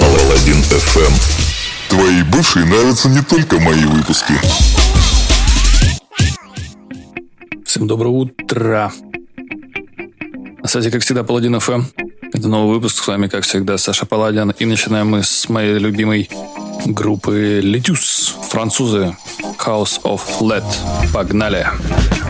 Паладин FM. Твои бывшие нравятся не только мои выпуски. Всем доброе утро. На связи, как всегда, Паладин ФМ. Это новый выпуск. С вами, как всегда, Саша Паладин. И начинаем мы с моей любимой группы Летюс. Французы. House of Let. Погнали. Погнали.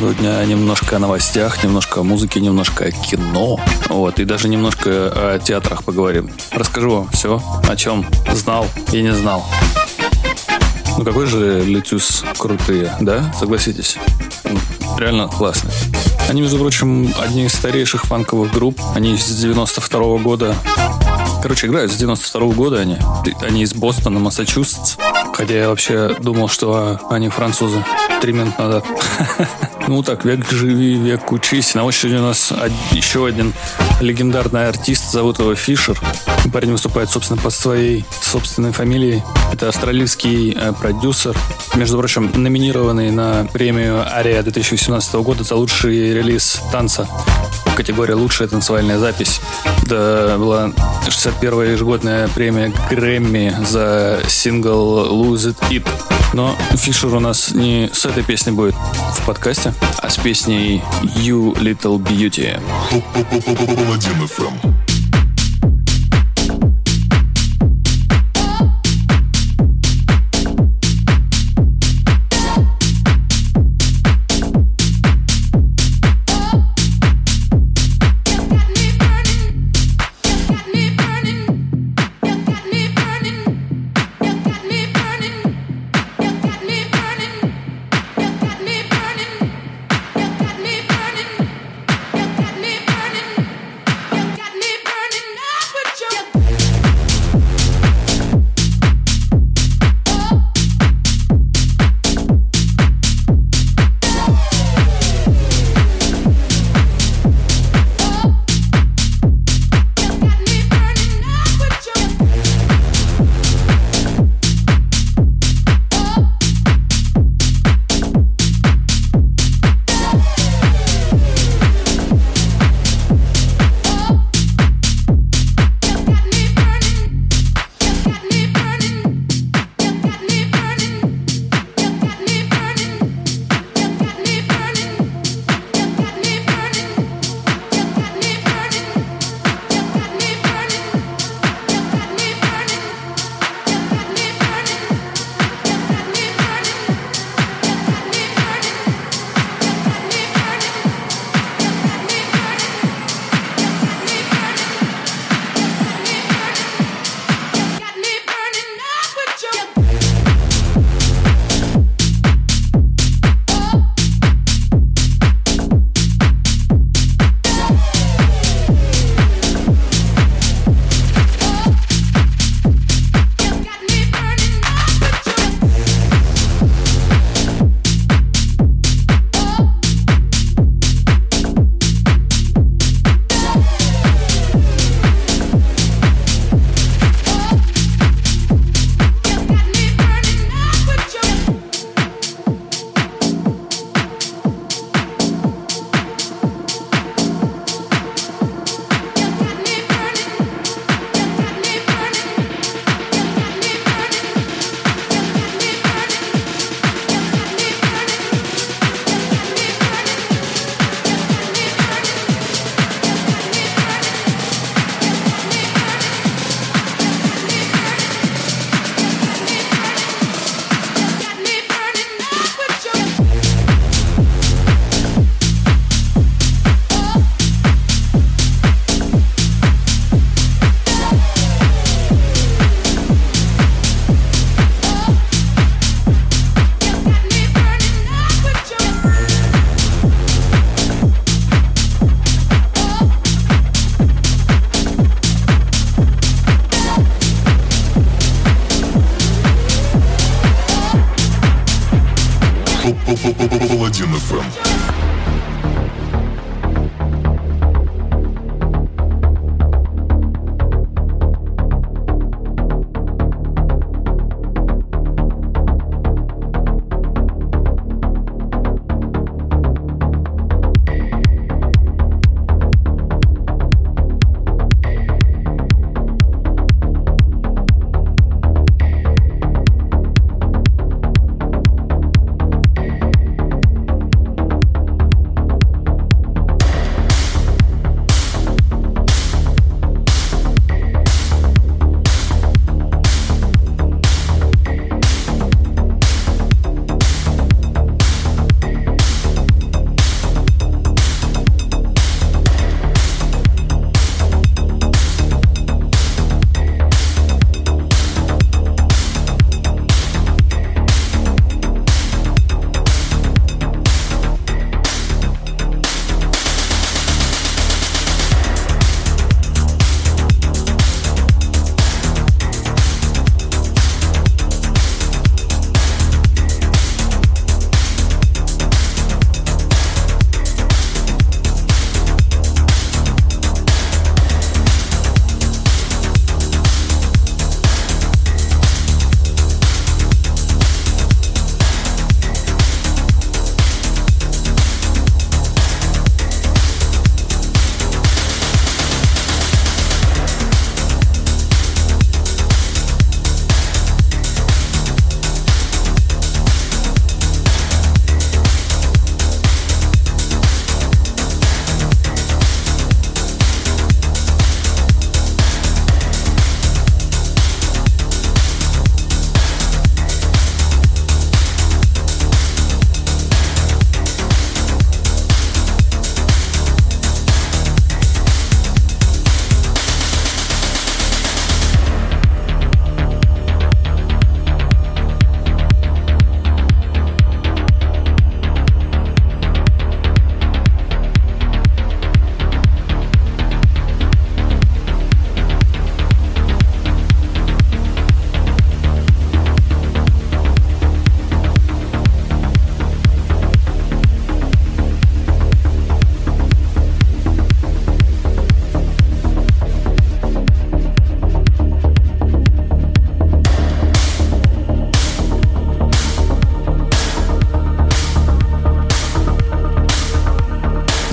Сегодня немножко о новостях, немножко о музыке, немножко о кино. Вот, и даже немножко о театрах поговорим. Расскажу вам все, о чем знал и не знал. Ну какой же Летюс крутые, да? Согласитесь? Реально классный. Они, между прочим, одни из старейших фанковых групп. Они с 92 -го года. Короче, играют с 92 -го года они. Они из Бостона, Массачусетс. Хотя я вообще думал, что они французы. Три минуты назад. Ну так, век живи, век учись. На очереди у нас еще один легендарный артист, зовут его Фишер. Парень выступает, собственно, под своей собственной фамилией. Это австралийский э, продюсер. Между прочим, номинированный на премию Ария 2018 года за лучший релиз танца категория «Лучшая танцевальная запись». Это была 61-я ежегодная премия Грэмми за сингл «Lose It It». Но Фишер у нас не с этой песней будет в подкасте, а с песней «You Little Beauty».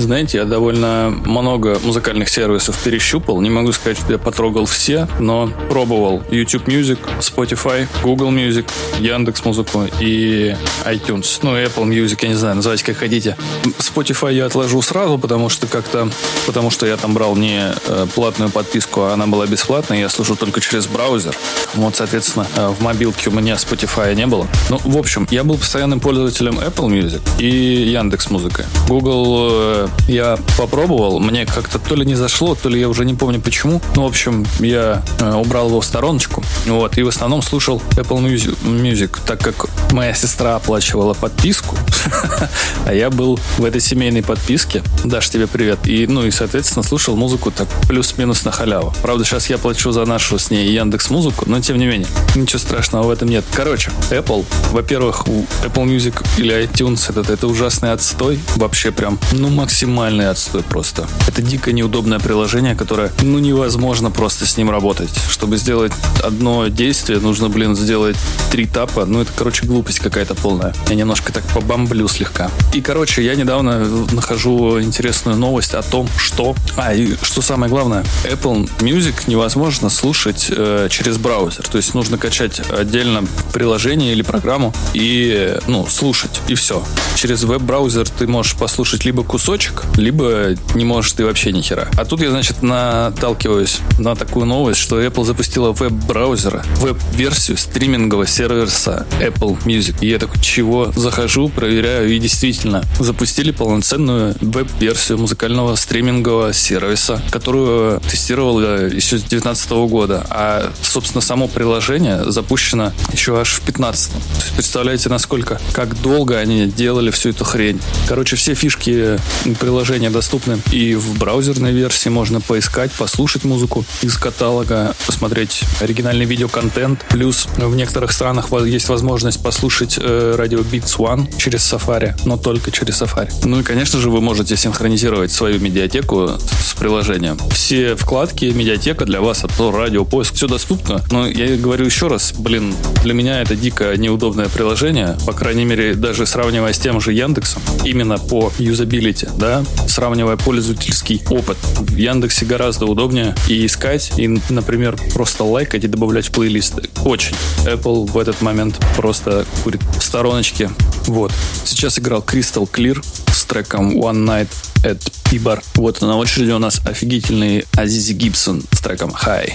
Знаете, я довольно много музыкальных сервисов перещупал. Не могу сказать, что я потрогал все, но пробовал YouTube Music, Spotify, Google Music, Яндекс Музыку и iTunes. Ну, Apple Music, я не знаю, называйте как хотите. Spotify я отложу сразу, потому что как-то, потому что я там брал не э, платную подписку, а она была бесплатная, я слушаю только через браузер. Вот, соответственно, э, в мобилке у меня Spotify не было. Ну, в общем, я был постоянным пользователем Apple Music и Яндекс Музыка. Google э, я попробовал, мне как-то то ли не зашло, то ли я уже не помню почему. Ну, в общем, я убрал его в стороночку. Вот, и в основном слушал Apple Music, Music так как моя сестра оплачивала подписку, а я был в этой семейной подписке. Даш, тебе привет. И, ну, и, соответственно, слушал музыку так плюс-минус на халяву. Правда, сейчас я плачу за нашу с ней Яндекс Музыку, но тем не менее, ничего страшного в этом нет. Короче, Apple, во-первых, Apple Music или iTunes это, это ужасный отстой. Вообще прям, ну, максимальный отстой просто. Это дико неудобное приложение, которое, ну, невозможно просто с ним работать. Чтобы сделать одно действие, нужно, блин, сделать три тапа. Ну, это, короче, глупость какая-то полная. Я немножко так побомблю слегка. И, короче, я недавно нахожу интересную новость о том, что... А, и что самое главное, Apple Music невозможно слушать э, через браузер. То есть нужно качать отдельно приложение или программу и, ну, слушать. И все. Через веб-браузер ты можешь послушать либо кусочек, либо не можешь ты вообще ни хера. А тут я, значит, наталкиваюсь на такую новость, что Apple запустила веб-браузер, веб-версию стримингового сервиса Apple Music. И я такой, чего? Захожу, проверяю, и действительно запустили полноценную веб-версию музыкального стримингового сервиса, которую тестировал еще с 2019 года. А, собственно, само приложение запущено еще аж в 2015. То есть, представляете, насколько, как долго они делали всю эту хрень. Короче, все фишки приложения доступны и в браузерной версии можно поискать, послушать музыку из каталога, посмотреть оригинальный видеоконтент. Плюс в некоторых странах есть возможность послушать э, радио Beats One через Safari, но только через Safari. Ну и, конечно же, вы можете синхронизировать свою медиатеку с приложением. Все вкладки, медиатека для вас, Apple радио, поиск, все доступно. Но я говорю еще раз, блин, для меня это дико неудобное приложение, по крайней мере, даже сравнивая с тем же Яндексом, именно по юзабилити, да, сравнивая пользовательский опыт. В Яндексе гораздо удобнее и искать, и, например, просто лайкать и добавлять в плейлисты. Очень. Apple в этот момент просто курит в стороночке. Вот. Сейчас играл Crystal Clear с треком One Night at P-Bar. Вот на очереди у нас офигительный Азизи Гибсон с треком High.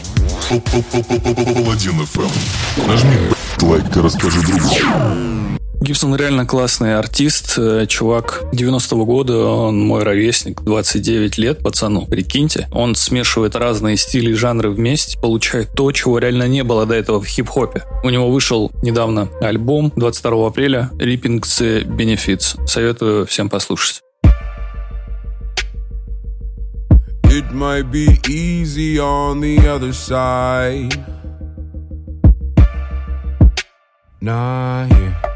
Нажми лайк, расскажи другу. Гибсон реально классный артист, э, чувак 90-го года, он мой ровесник, 29 лет, пацану, прикиньте. Он смешивает разные стили и жанры вместе, получает то, чего реально не было до этого в хип-хопе. У него вышел недавно альбом 22 апреля Ripping the Benefits. Советую всем послушать. It might be easy on the other side. Nah, yeah.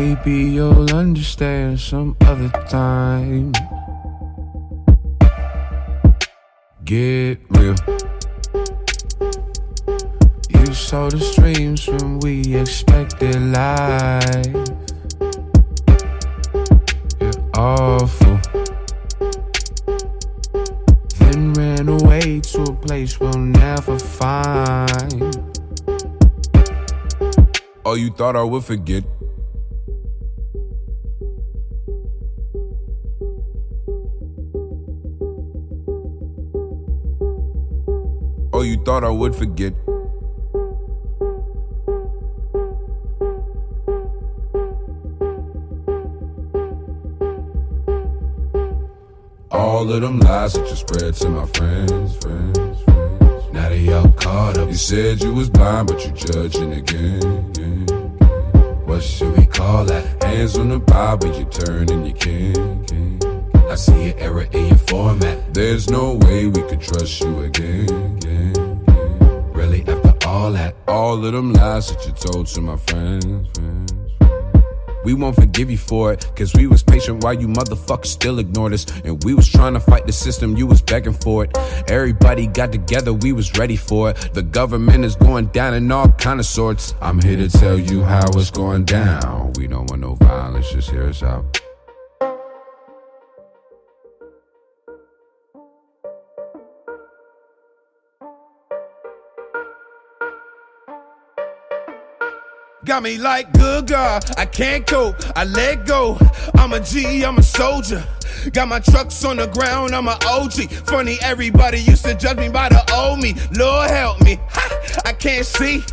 Maybe you'll understand some other time. Get real. You saw the streams when we expected life. You're awful. Then ran away to a place we'll never find. Oh, you thought I would forget? Oh, you thought I would forget. All of them lies that you spread to my friends, friends, friends. Now they all caught up. You said you was blind, but you judging again. What should we call that? Hands on the Bible, you turn and you can, can. I see an error in your format. There's no way we could trust you again. All that, all of them lies that you told to my friends. friends. We won't forgive you for it, cause we was patient while you motherfuckers still ignored us. And we was trying to fight the system, you was begging for it. Everybody got together, we was ready for it. The government is going down in all kind of sorts. I'm here to tell you how it's going down. We don't want no violence, just hear us out. Got me like good God. I can't cope, I let go. I'm a G, I'm a soldier. Got my trucks on the ground, I'm a OG. Funny, everybody used to judge me by the old me. Lord help me, ha, I can't see,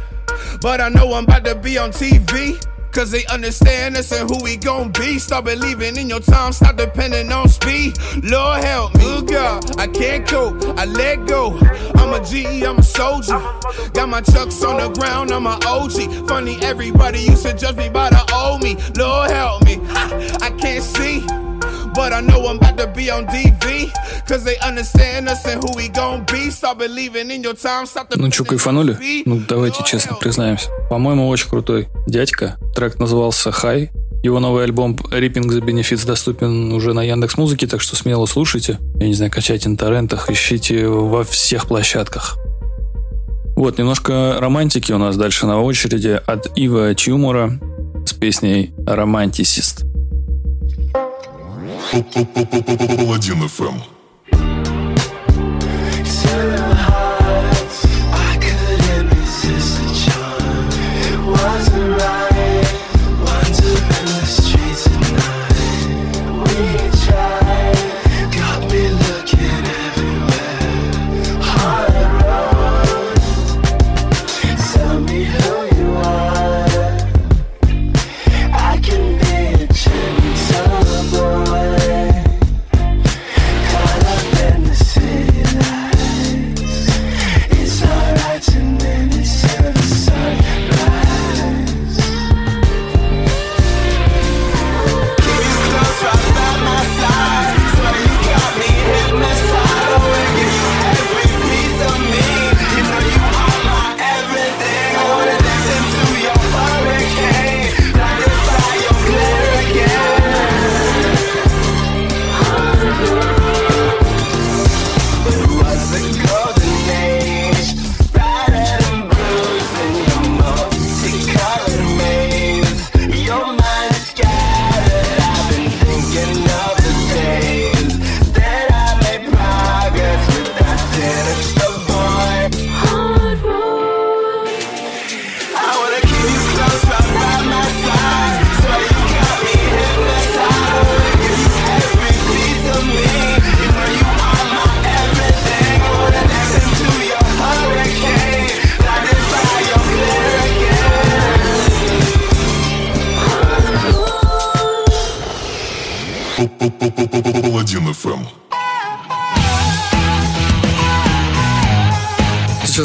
but I know I'm about to be on TV. Cause they understand us and who we gon' be. Start believing in your time, stop depending on speed. Lord help me, oh God, I can't cope, I let go. I'm a G, I'm a soldier. Got my chucks on the ground, I'm a OG. Funny, everybody used to judge me by the old me. Lord I know I'm about to be on DV Cause they understand us and who we gon' be Start believing in your time, stop Ну что, кайфанули? Ну давайте честно признаемся По-моему, очень крутой дядька Трек назывался «Хай», его новый альбом Ripping the Benefits доступен уже на Яндекс Музыке, так что смело слушайте. Я не знаю, качайте на торрентах, ищите во всех площадках. Вот, немножко романтики у нас дальше на очереди от Ива Тюмора с песней «Романтисист». Паладин FM.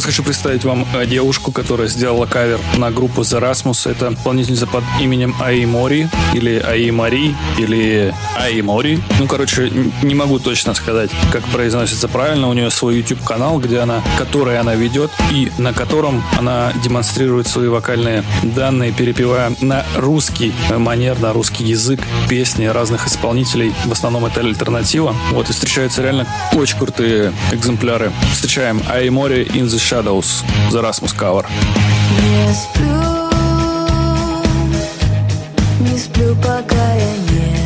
Сейчас хочу представить вам э, девушку, которая сделала кавер на группу The Rasmus. Это исполнительница под именем Аи Мори, или Аи Мари, или Аи Мори. Ну, короче, не могу точно сказать, как произносится правильно. У нее свой YouTube-канал, где она, который она ведет, и на котором она демонстрирует свои вокальные данные, перепевая на русский манер, на русский язык песни разных исполнителей. В основном это альтернатива. Вот, и встречаются реально очень крутые экземпляры. Встречаем Аи Мори in the Shadows, The Rasmus Cover. Не сплю, не сплю, пока я не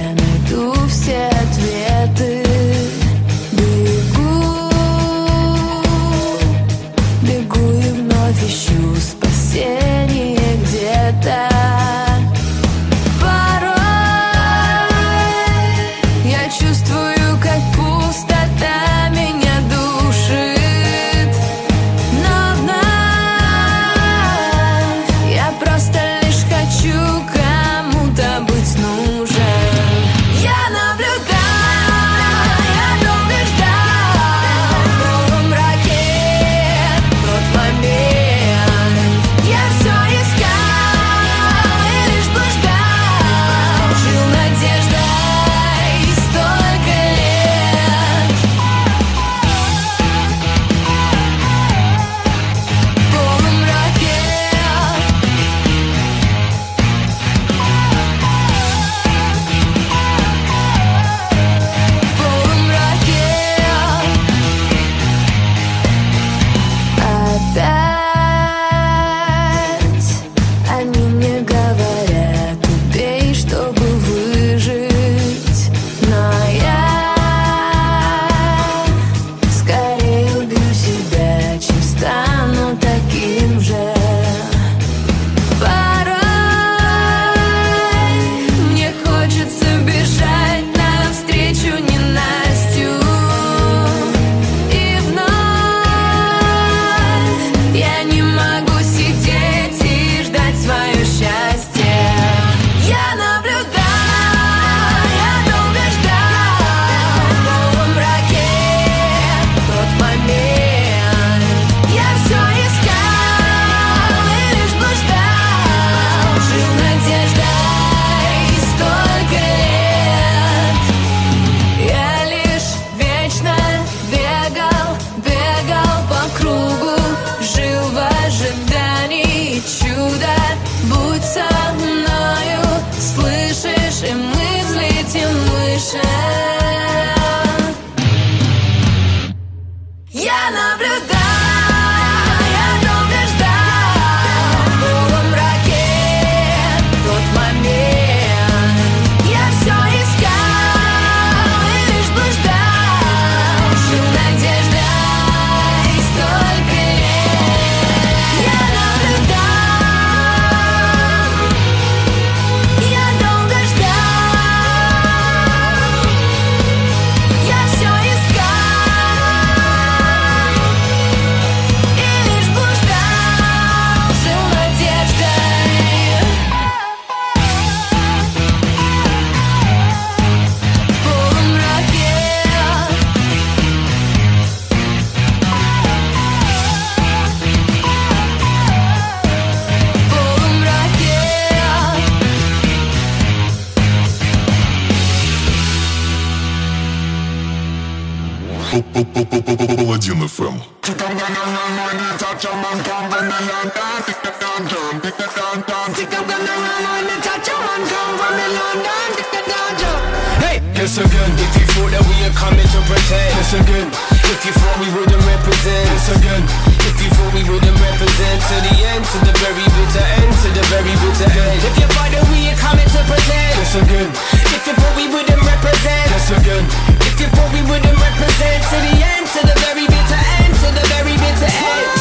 It's again. If you thought that we are coming to pretend, it's again. If you thought we wouldn't represent, it's again. If you thought we wouldn't represent to the end, to the very bitter end, to the very bitter end. If you thought that we are coming to pretend, it's again. If you thought we wouldn't represent, it's again. If you thought we wouldn't represent to the end, to the very bitter end, to the very bitter end.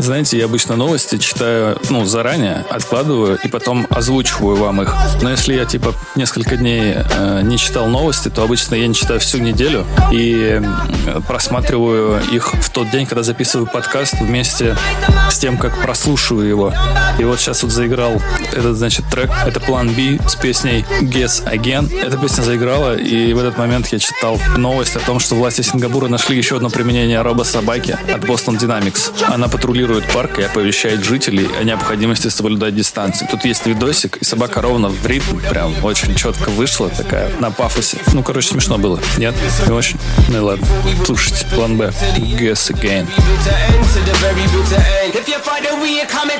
Знаете, я обычно новости читаю, ну, заранее, откладываю и потом озвучиваю вам их. Но если я, типа, несколько дней э, не читал новости, то обычно я не читаю всю неделю и просматриваю их в тот день, когда записываю подкаст вместе с тем, как прослушиваю его. И вот сейчас вот заиграл этот, значит, трек. Это план B с песней Guess Again. Эта песня заиграла, и в этот момент я читал новость о том, что власти Сингапура нашли еще одно применение робособаки от Boston Dynamics. Она патрулирует парк и оповещает жителей о необходимости соблюдать дистанцию. Тут есть видосик, и собака ровно в ритм, прям очень четко вышла, такая на пафосе. Ну, короче, смешно было. Нет? Не очень? Ну и ладно. Слушайте, план Б. Guess Again. If you thought we are coming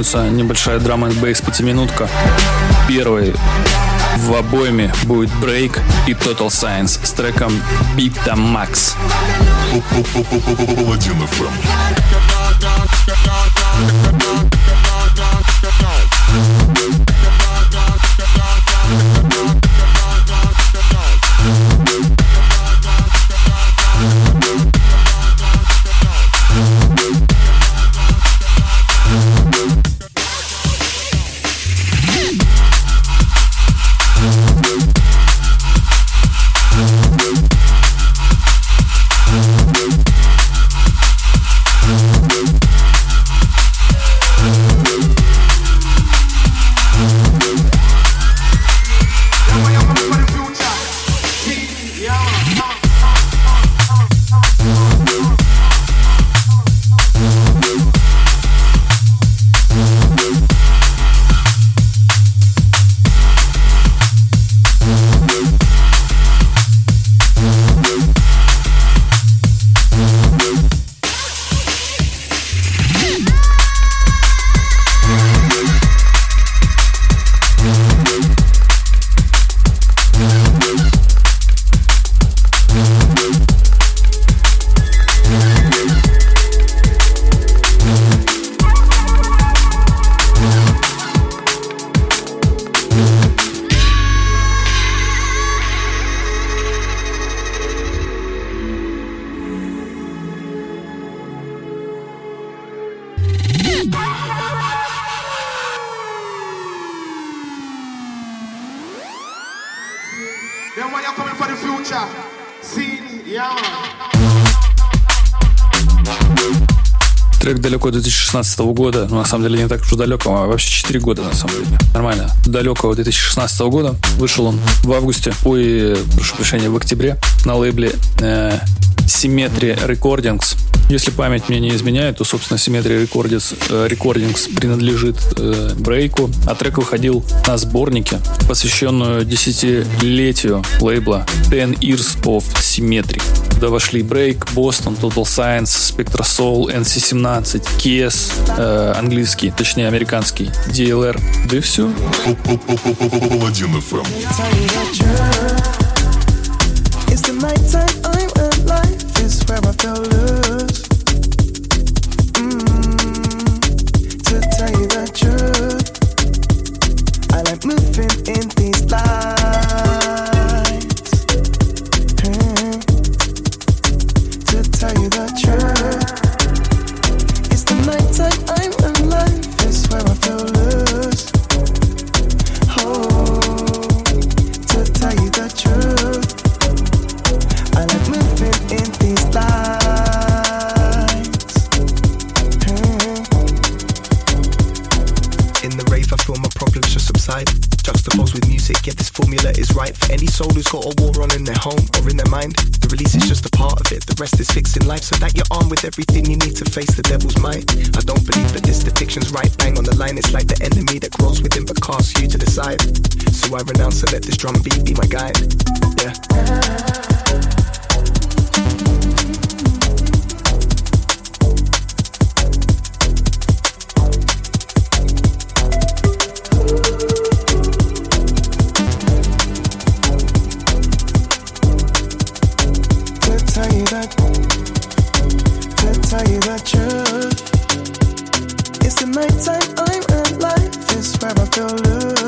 начнется небольшая драма and бейс пятиминутка. Первый в обойме будет Break и Total Science с треком Bita Max. Трек далеко 2016 года, ну, на самом деле не так уж далеко, а вообще 4 года на самом деле. Нормально. Далекого 2016 года. Вышел он в августе, ой, прошу прощения, в октябре на лейбле э, Symmetry Recordings. Если память мне не изменяет, то, собственно, Symmetry Recordings, э, Recordings принадлежит э, Брейку, а трек выходил на сборнике, посвященную десятилетию лейбла Ten Years of Symmetry. Туда вошли Break, Boston, Total Science, Spectra Soul, NC17, KS, э, английский, точнее американский, DLR, да и все. Паладин FM. It's the nighttime, I'm alive. Is where I feel loose. Who's got a war on in their home or in their mind. The release is just a part of it, the rest is fixing life so that you're armed with everything you need to face the devil's might. I don't believe that this depiction's right, bang on the line. It's like the enemy that grows within but casts you to the side. So I renounce and let this drum beat be my guide. Yeah. The nighttime. I'm alive. It's where I feel loose.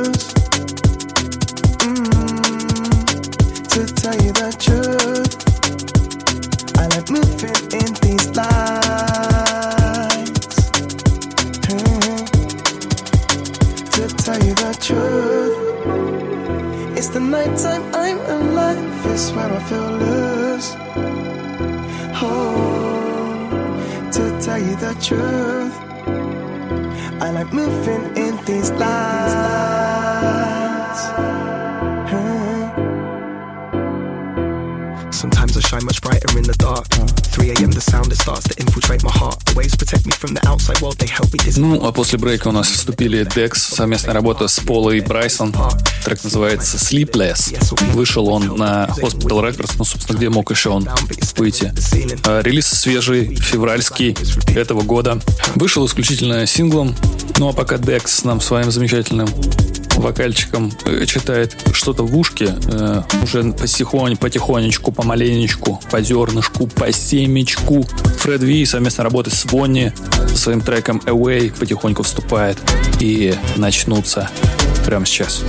Ну, а после брейка у нас вступили Dex, совместная работа с Полой и Брайсон. Трек называется Sleepless. Вышел он на Hospital Records, ну, собственно, где мог еще он выйти. А, Релиз свежий, февральский этого года. Вышел исключительно синглом. Ну, а пока Dex нам своим замечательным вокальчиком э, читает что-то в ушке, э, уже потихонь, потихонечку, помаленечку, по зернышку, по семечку. Фред Ви совместно работает с Бонни со своим треком Away потихоньку вступает и начнутся прямо сейчас.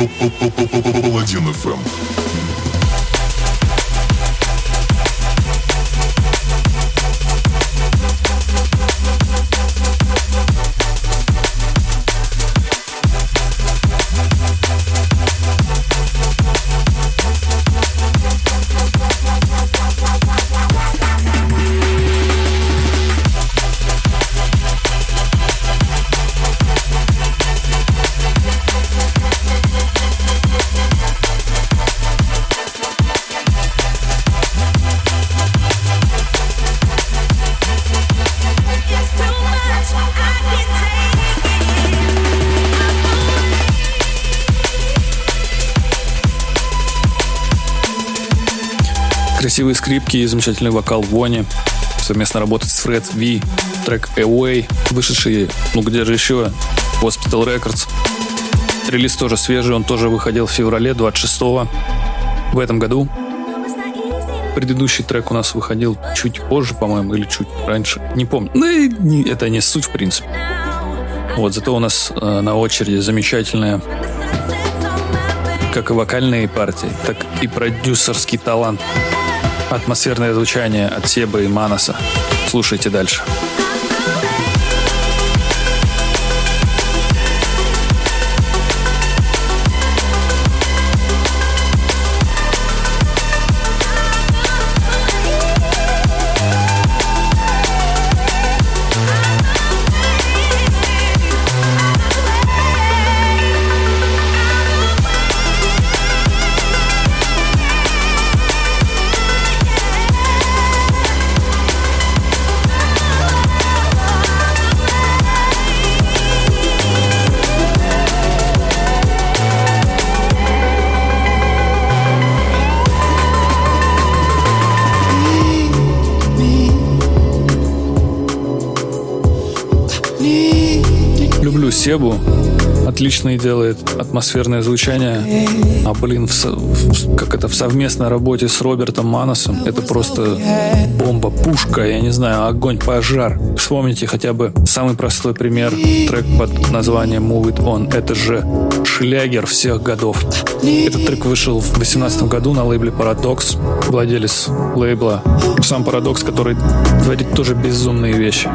Паладин FM. Скрипки и замечательный вокал Вони. совместно работать с Fred V, трек Away, вышедший, ну где же еще, Hospital Records. Релиз тоже свежий, он тоже выходил в феврале 26-го в этом году. Предыдущий трек у нас выходил чуть позже, по-моему, или чуть раньше. Не помню. Ну, это не суть, в принципе. Вот, зато у нас э, на очереди замечательная, как и вокальные партии, так и продюсерский талант. Атмосферное звучание от Себа и Манаса. Слушайте дальше. Люблю Себу. Отличное делает атмосферное звучание. А, блин, в в- как это в совместной работе с Робертом Маносом, это просто бомба, пушка, я не знаю, огонь, пожар. Вспомните хотя бы самый простой пример. Трек под названием Move It On. Это же шлягер всех годов. Этот трек вышел в 2018 году на лейбле Paradox. Владелец лейбла сам Paradox, который творит тоже безумные вещи.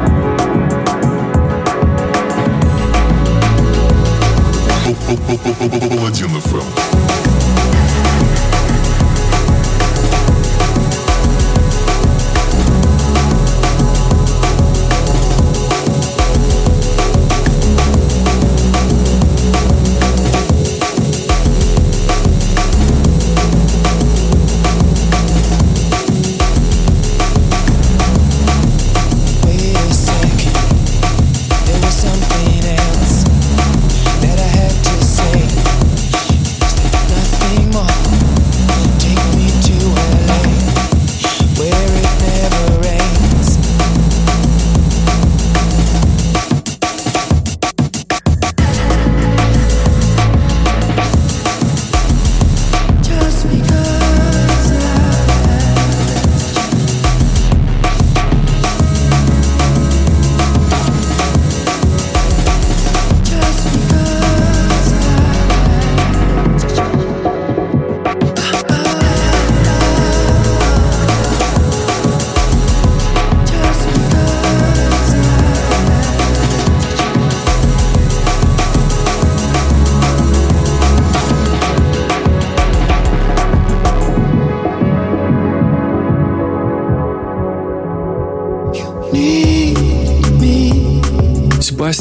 Паладин ФМ.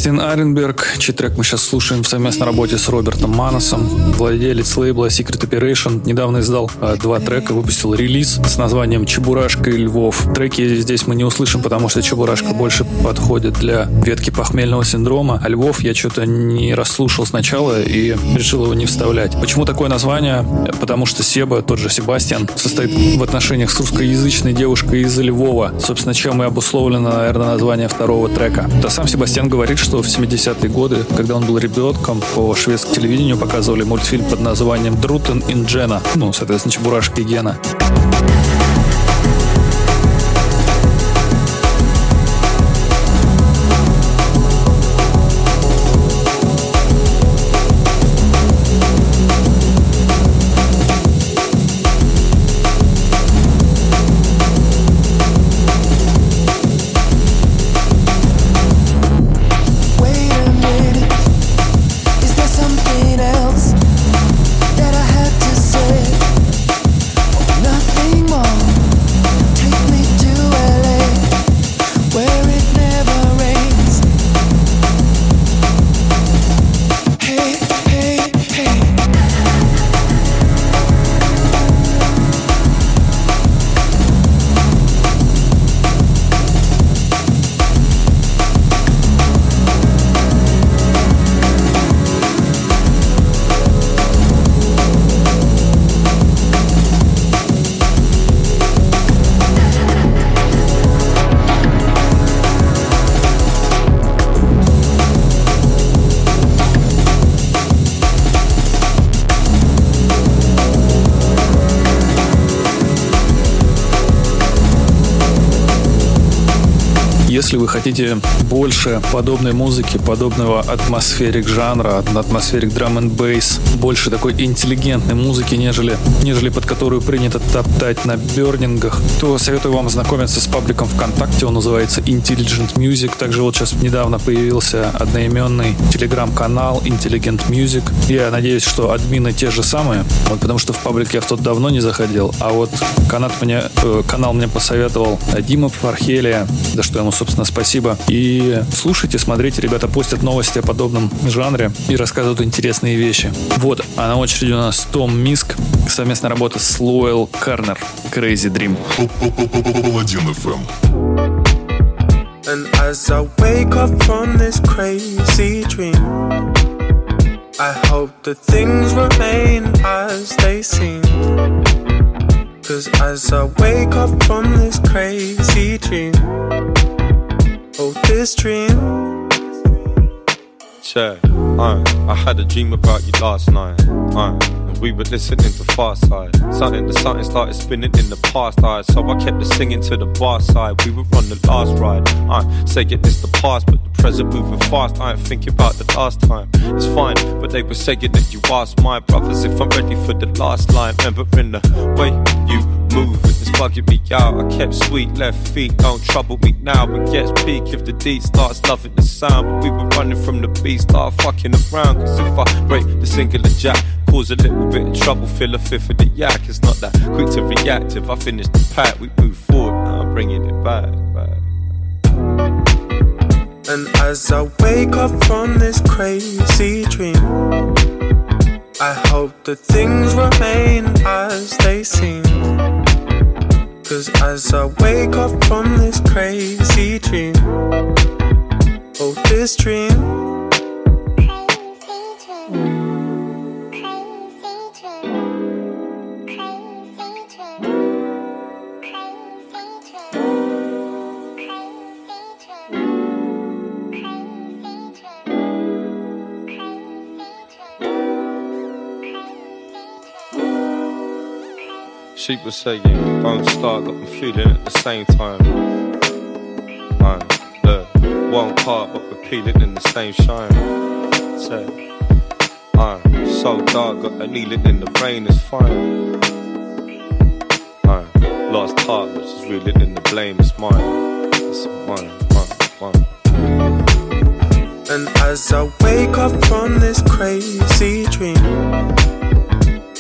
Себастьян Аренберг, чей трек мы сейчас слушаем в совместной работе с Робертом Маносом, владелец лейбла Secret Operation, недавно издал э, два трека, выпустил релиз с названием «Чебурашка и Львов». Треки здесь мы не услышим, потому что Чебурашка больше подходит для ветки похмельного синдрома, а Львов я что-то не расслушал сначала и решил его не вставлять. Почему такое название? Потому что Себа, тот же Себастьян, состоит в отношениях с русскоязычной девушкой из Львова, собственно, чем и обусловлено, наверное, название второго трека. Да сам Себастьян говорит, что в 70-е годы, когда он был ребенком, по шведскому телевидению показывали мультфильм под названием «Друтен и Джена», ну, соответственно, Чебурашка и Гена. Если вы хотите больше подобной музыки, подобного атмосферик жанра, атмосферик драм н бейс, больше такой интеллигентной музыки, нежели, нежели под которую принято топтать на бернингах, то советую вам ознакомиться с пабликом ВКонтакте. Он называется Intelligent Music. Также вот сейчас недавно появился одноименный телеграм-канал Intelligent Music. Я надеюсь, что админы те же самые, вот потому что в паблик я в тот давно не заходил, а вот канал мне, э, канал мне посоветовал Дима Фархелия, за что ему, собственно, спасибо. И слушайте, смотрите, ребята постят новости о подобном жанре и рассказывают интересные вещи. Вот, а на очереди у нас Том Миск, совместная работа с Луэлл Карнер, Crazy Dream. Паладин FM. And as I wake up from this crazy dream, I hope that things remain as they seem. Cause as I wake up from this crazy dream, this dream. Uh, I had a dream about you last night. Uh, and we were listening to Far Side. Something, the something started spinning in the past eyes. So I kept it singing to the bar side. We were on the last ride. Uh, say it is the past, but the present moving fast. I ain't thinking about the last time. It's fine, but they were saying that you asked my brothers if I'm ready for the last line. Remembering the way you move it was bugging me out. I kept sweet left feet, don't trouble me now. It gets peak if the D starts loving the sound. But we were running from the beat, start fucking around. Cause if I break the singular jack, cause a little bit of trouble, fill a fifth of the yak. It's not that quick to react. If I finish the pack, we move forward. Now I'm bringing it back, back. And as I wake up from this crazy dream, I hope that things remain as they seem. Cause as I wake up from this crazy dream, oh, this dream. She was saying, don't start, got me feeling at the same time. Man, look, one part, but we're peeling in the same shine. Say, I'm so dark, got a needle in the brain, it's fine. Man, lost heart, but she's reeling in the blame, it's mine. It's mine, mine, mine. And as I wake up from this crazy dream,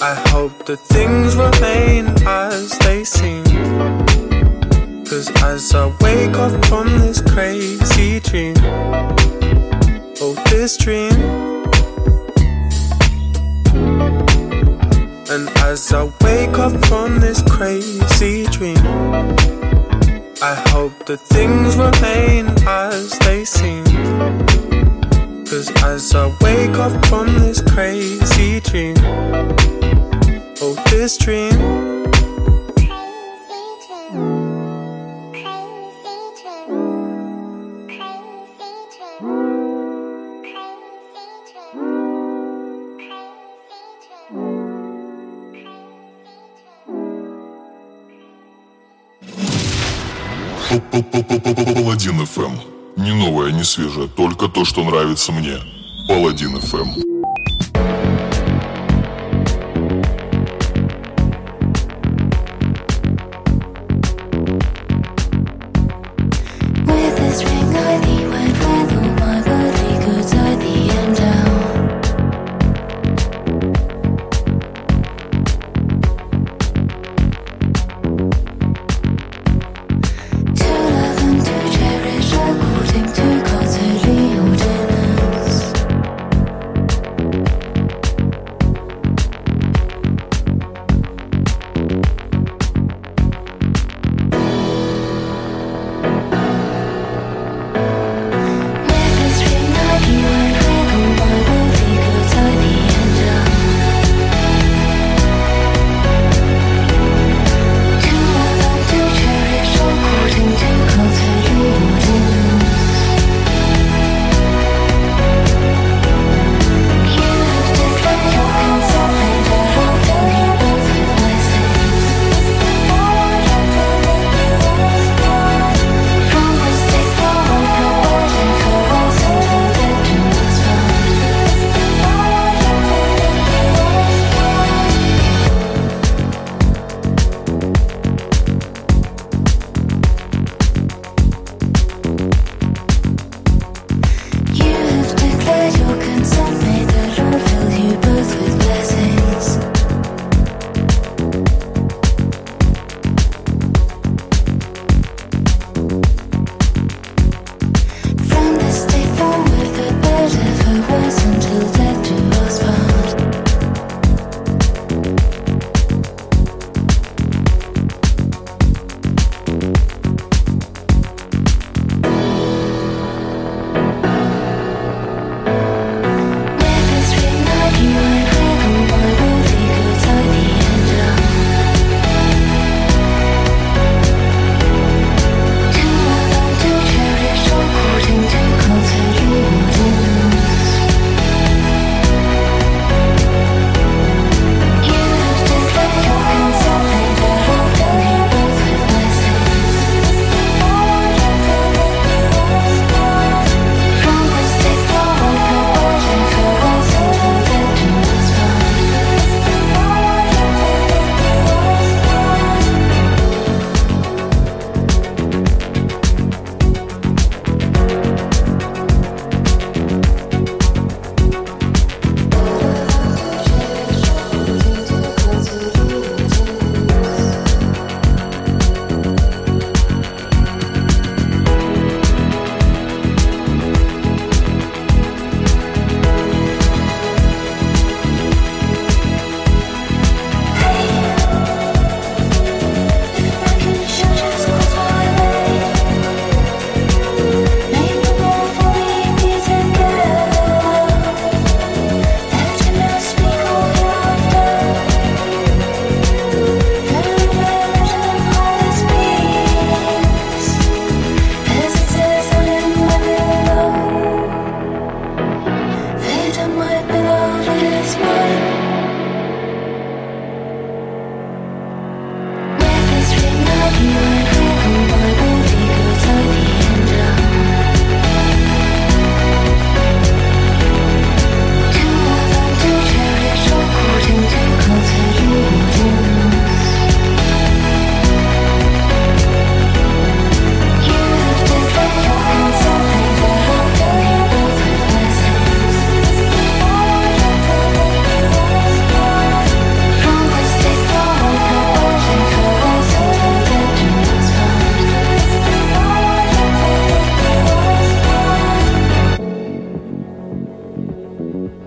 I hope that things remain as they seem. Cause as I wake up from this crazy dream, oh, this dream. And as I wake up from this crazy dream, I hope that things remain as they seem. Cause as I wake up from this crazy dream, this dream. Паладин FM. Не новое, не свежее, только то, что нравится мне. Паладин FM.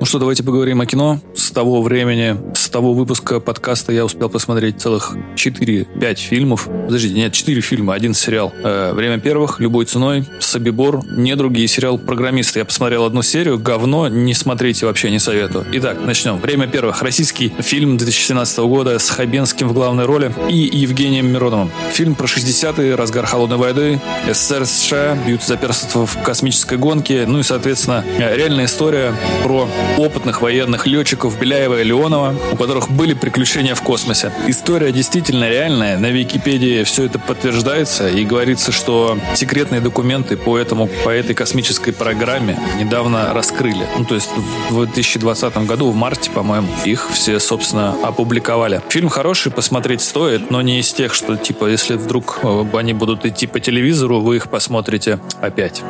Что, давайте поговорим о кино. С того времени, с того выпуска подкаста я успел посмотреть целых 4-5 фильмов. Подождите, нет, 4 фильма, один сериал. Э, «Время первых», «Любой ценой», «Собибор», «Недруги» и сериал «Программист». Я посмотрел одну серию, говно, не смотрите вообще, не советую. Итак, начнем. «Время первых», российский фильм 2017 года с Хабенским в главной роли и Евгением Мироновым. Фильм про 60-е, разгар холодной войны, СССР, США, бьются за перство в космической гонке, ну и, соответственно, реальная история про опытных военных летчиков Беляева и Леонова, у которых были приключения в космосе. История действительно реальная. На Википедии все это подтверждается и говорится, что секретные документы по, этому, по этой космической программе недавно раскрыли. Ну, то есть в 2020 году, в марте, по-моему, их все, собственно, опубликовали. Фильм хороший, посмотреть стоит, но не из тех, что, типа, если вдруг э, они будут идти по телевизору, вы их посмотрите опять.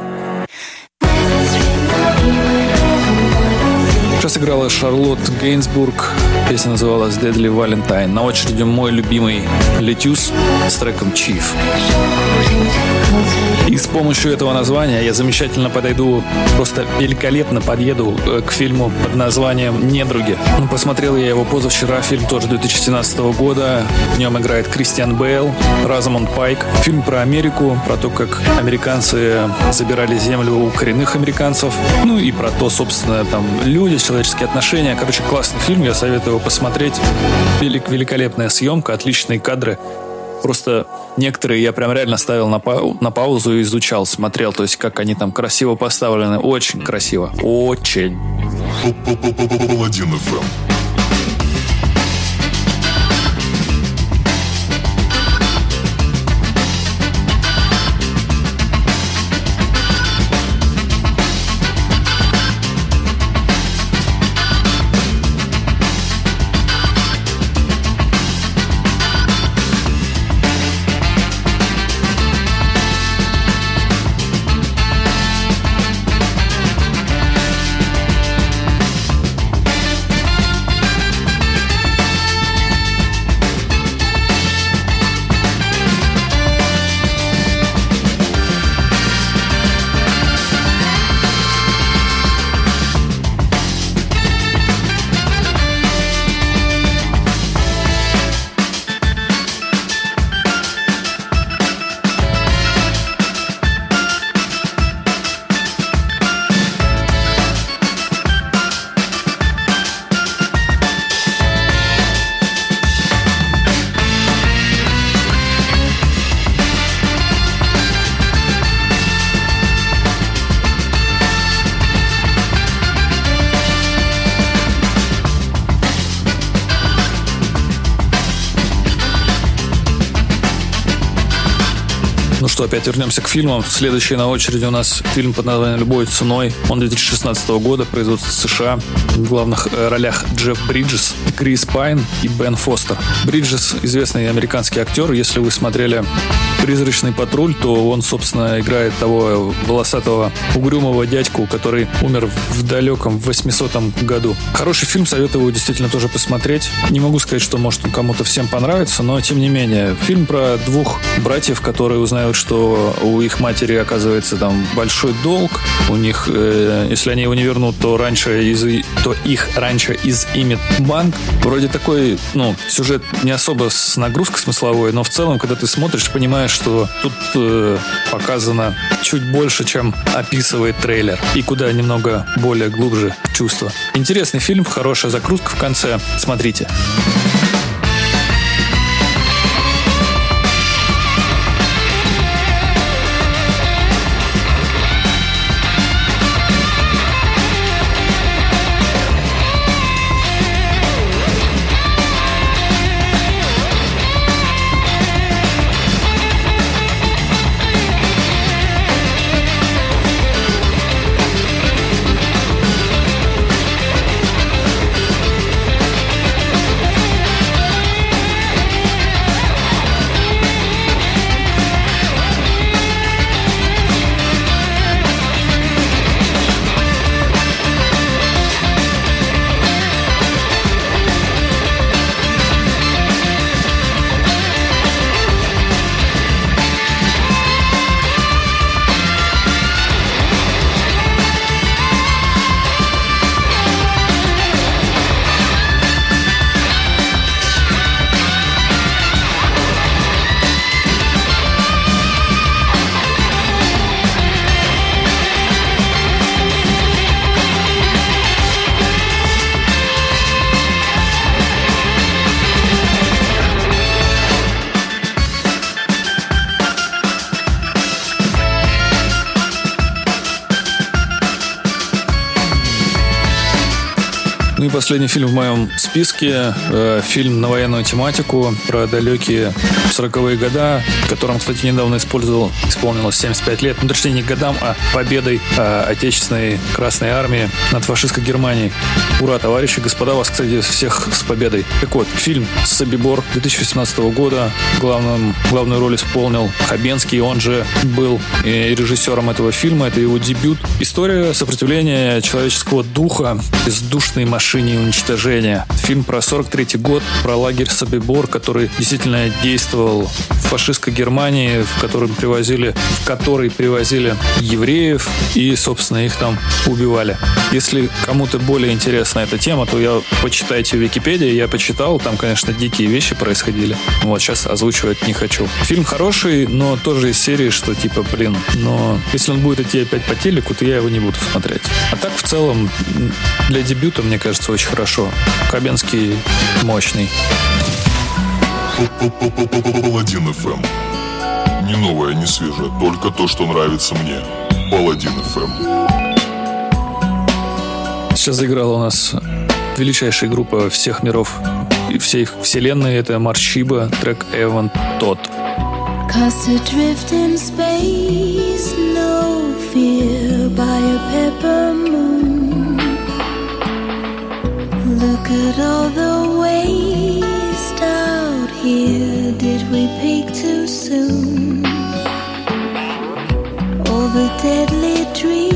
Сейчас играла Шарлотт Гейнсбург. Песня называлась Deadly Valentine. На очереди мой любимый Летюс с треком Chief. И с помощью этого названия я замечательно подойду, просто великолепно подъеду э, к фильму под названием «Недруги». Ну, посмотрел я его позавчера, фильм тоже 2017 года. В нем играет Кристиан Бейл, Разамон Пайк. Фильм про Америку, про то, как американцы забирали землю у коренных американцев. Ну и про то, собственно, там люди, человеческие отношения. Короче, классный фильм, я советую его посмотреть. Велик, великолепная съемка, отличные кадры. Просто некоторые я прям реально ставил на, пау- на паузу и изучал, смотрел, то есть как они там красиво поставлены. Очень красиво. Очень. Опять вернемся к фильмам. Следующий на очереди у нас фильм под названием «Любой ценой». Он 2016 года, производство США. В главных э, ролях Джефф Бриджес, Крис Пайн и Бен Фостер. Бриджес – известный американский актер. Если вы смотрели «Призрачный патруль», то он, собственно, играет того волосатого угрюмого дядьку, который умер в далеком 800 году. Хороший фильм, советую его действительно тоже посмотреть. Не могу сказать, что может он кому-то всем понравится, но тем не менее. Фильм про двух братьев, которые узнают, что у их матери оказывается там большой долг. У них, э, если они его не вернут, то раньше из, то их раньше изымет банк. Вроде такой, ну, сюжет не особо с нагрузкой смысловой, но в целом, когда ты смотришь, понимаешь, что тут э, показано чуть больше, чем описывает трейлер. И куда немного более глубже чувства. Интересный фильм, хорошая закрутка в конце. Смотрите. Ну последний фильм в моем списке. Э, фильм на военную тематику про далекие 40-е года, которым, кстати, недавно использовал, исполнилось 75 лет. Ну, точнее, не годам, а победой э, Отечественной Красной Армии над фашистской Германией. Ура, товарищи, господа, вас, кстати, всех с победой. Так вот, фильм «Собибор» 2018 года. Главным, главную роль исполнил Хабенский, он же был э, режиссером этого фильма. Это его дебют. История сопротивления человеческого духа бездушной машине уничтожения. Фильм про 43 год, про лагерь Собибор, который действительно действовал в фашистской Германии, в котором привозили, в который привозили евреев и, собственно, их там убивали. Если кому-то более интересна эта тема, то я почитайте в Википедии. Я почитал, там, конечно, дикие вещи происходили. Вот, сейчас озвучивать не хочу. Фильм хороший, но тоже из серии, что типа, блин, но если он будет идти опять по телеку, то я его не буду смотреть. А так, в целом, для дебюта, мне кажется, очень хорошо. Хабенский мощный. Паладин FM. Не новое, не свежее, только то, что нравится мне. Паладин FM. Сейчас заиграла у нас величайшая группа всех миров и всей их вселенной. Это Маршиба, трек Эван Тот. Space, no fear by a pepper moon. Look all the waste out here. Did we peak too soon? All the deadly dreams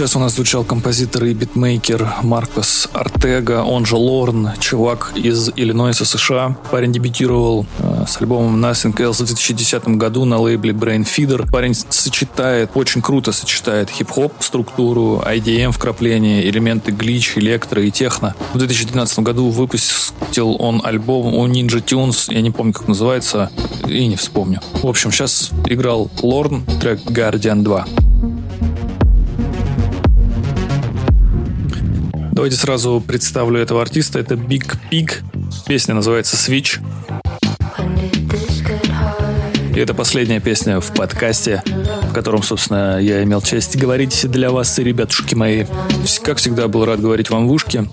Сейчас у нас звучал композитор и битмейкер Маркос Артега, он же Лорн, чувак из Иллинойса, США. Парень дебютировал э, с альбомом Nothing Else в 2010 году на лейбле Brain Feeder. Парень сочетает, очень круто сочетает хип-хоп структуру, IDM вкрапление, элементы глич, электро и техно. В 2012 году выпустил он альбом у Ninja Tunes, я не помню, как называется, и не вспомню. В общем, сейчас играл Лорн, трек Guardian 2. Давайте сразу представлю этого артиста. Это Big Pig. Песня называется Switch. И это последняя песня в подкасте, в котором, собственно, я имел честь говорить для вас, ребятушки мои. Как всегда, был рад говорить вам в ушки.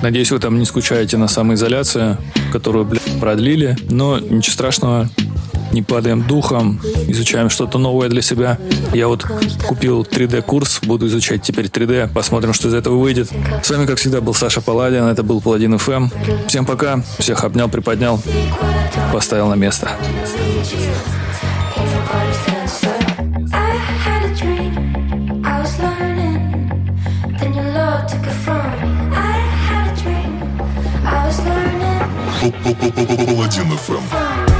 Надеюсь, вы там не скучаете на самоизоляцию, которую, блядь, продлили. Но ничего страшного, не падаем духом, изучаем что-то новое для себя. Я вот купил 3D-курс, буду изучать теперь 3D, посмотрим, что из этого выйдет. С вами, как всегда, был Саша Паладин, это был Паладин FM. Всем пока, всех обнял, приподнял, поставил на место. I had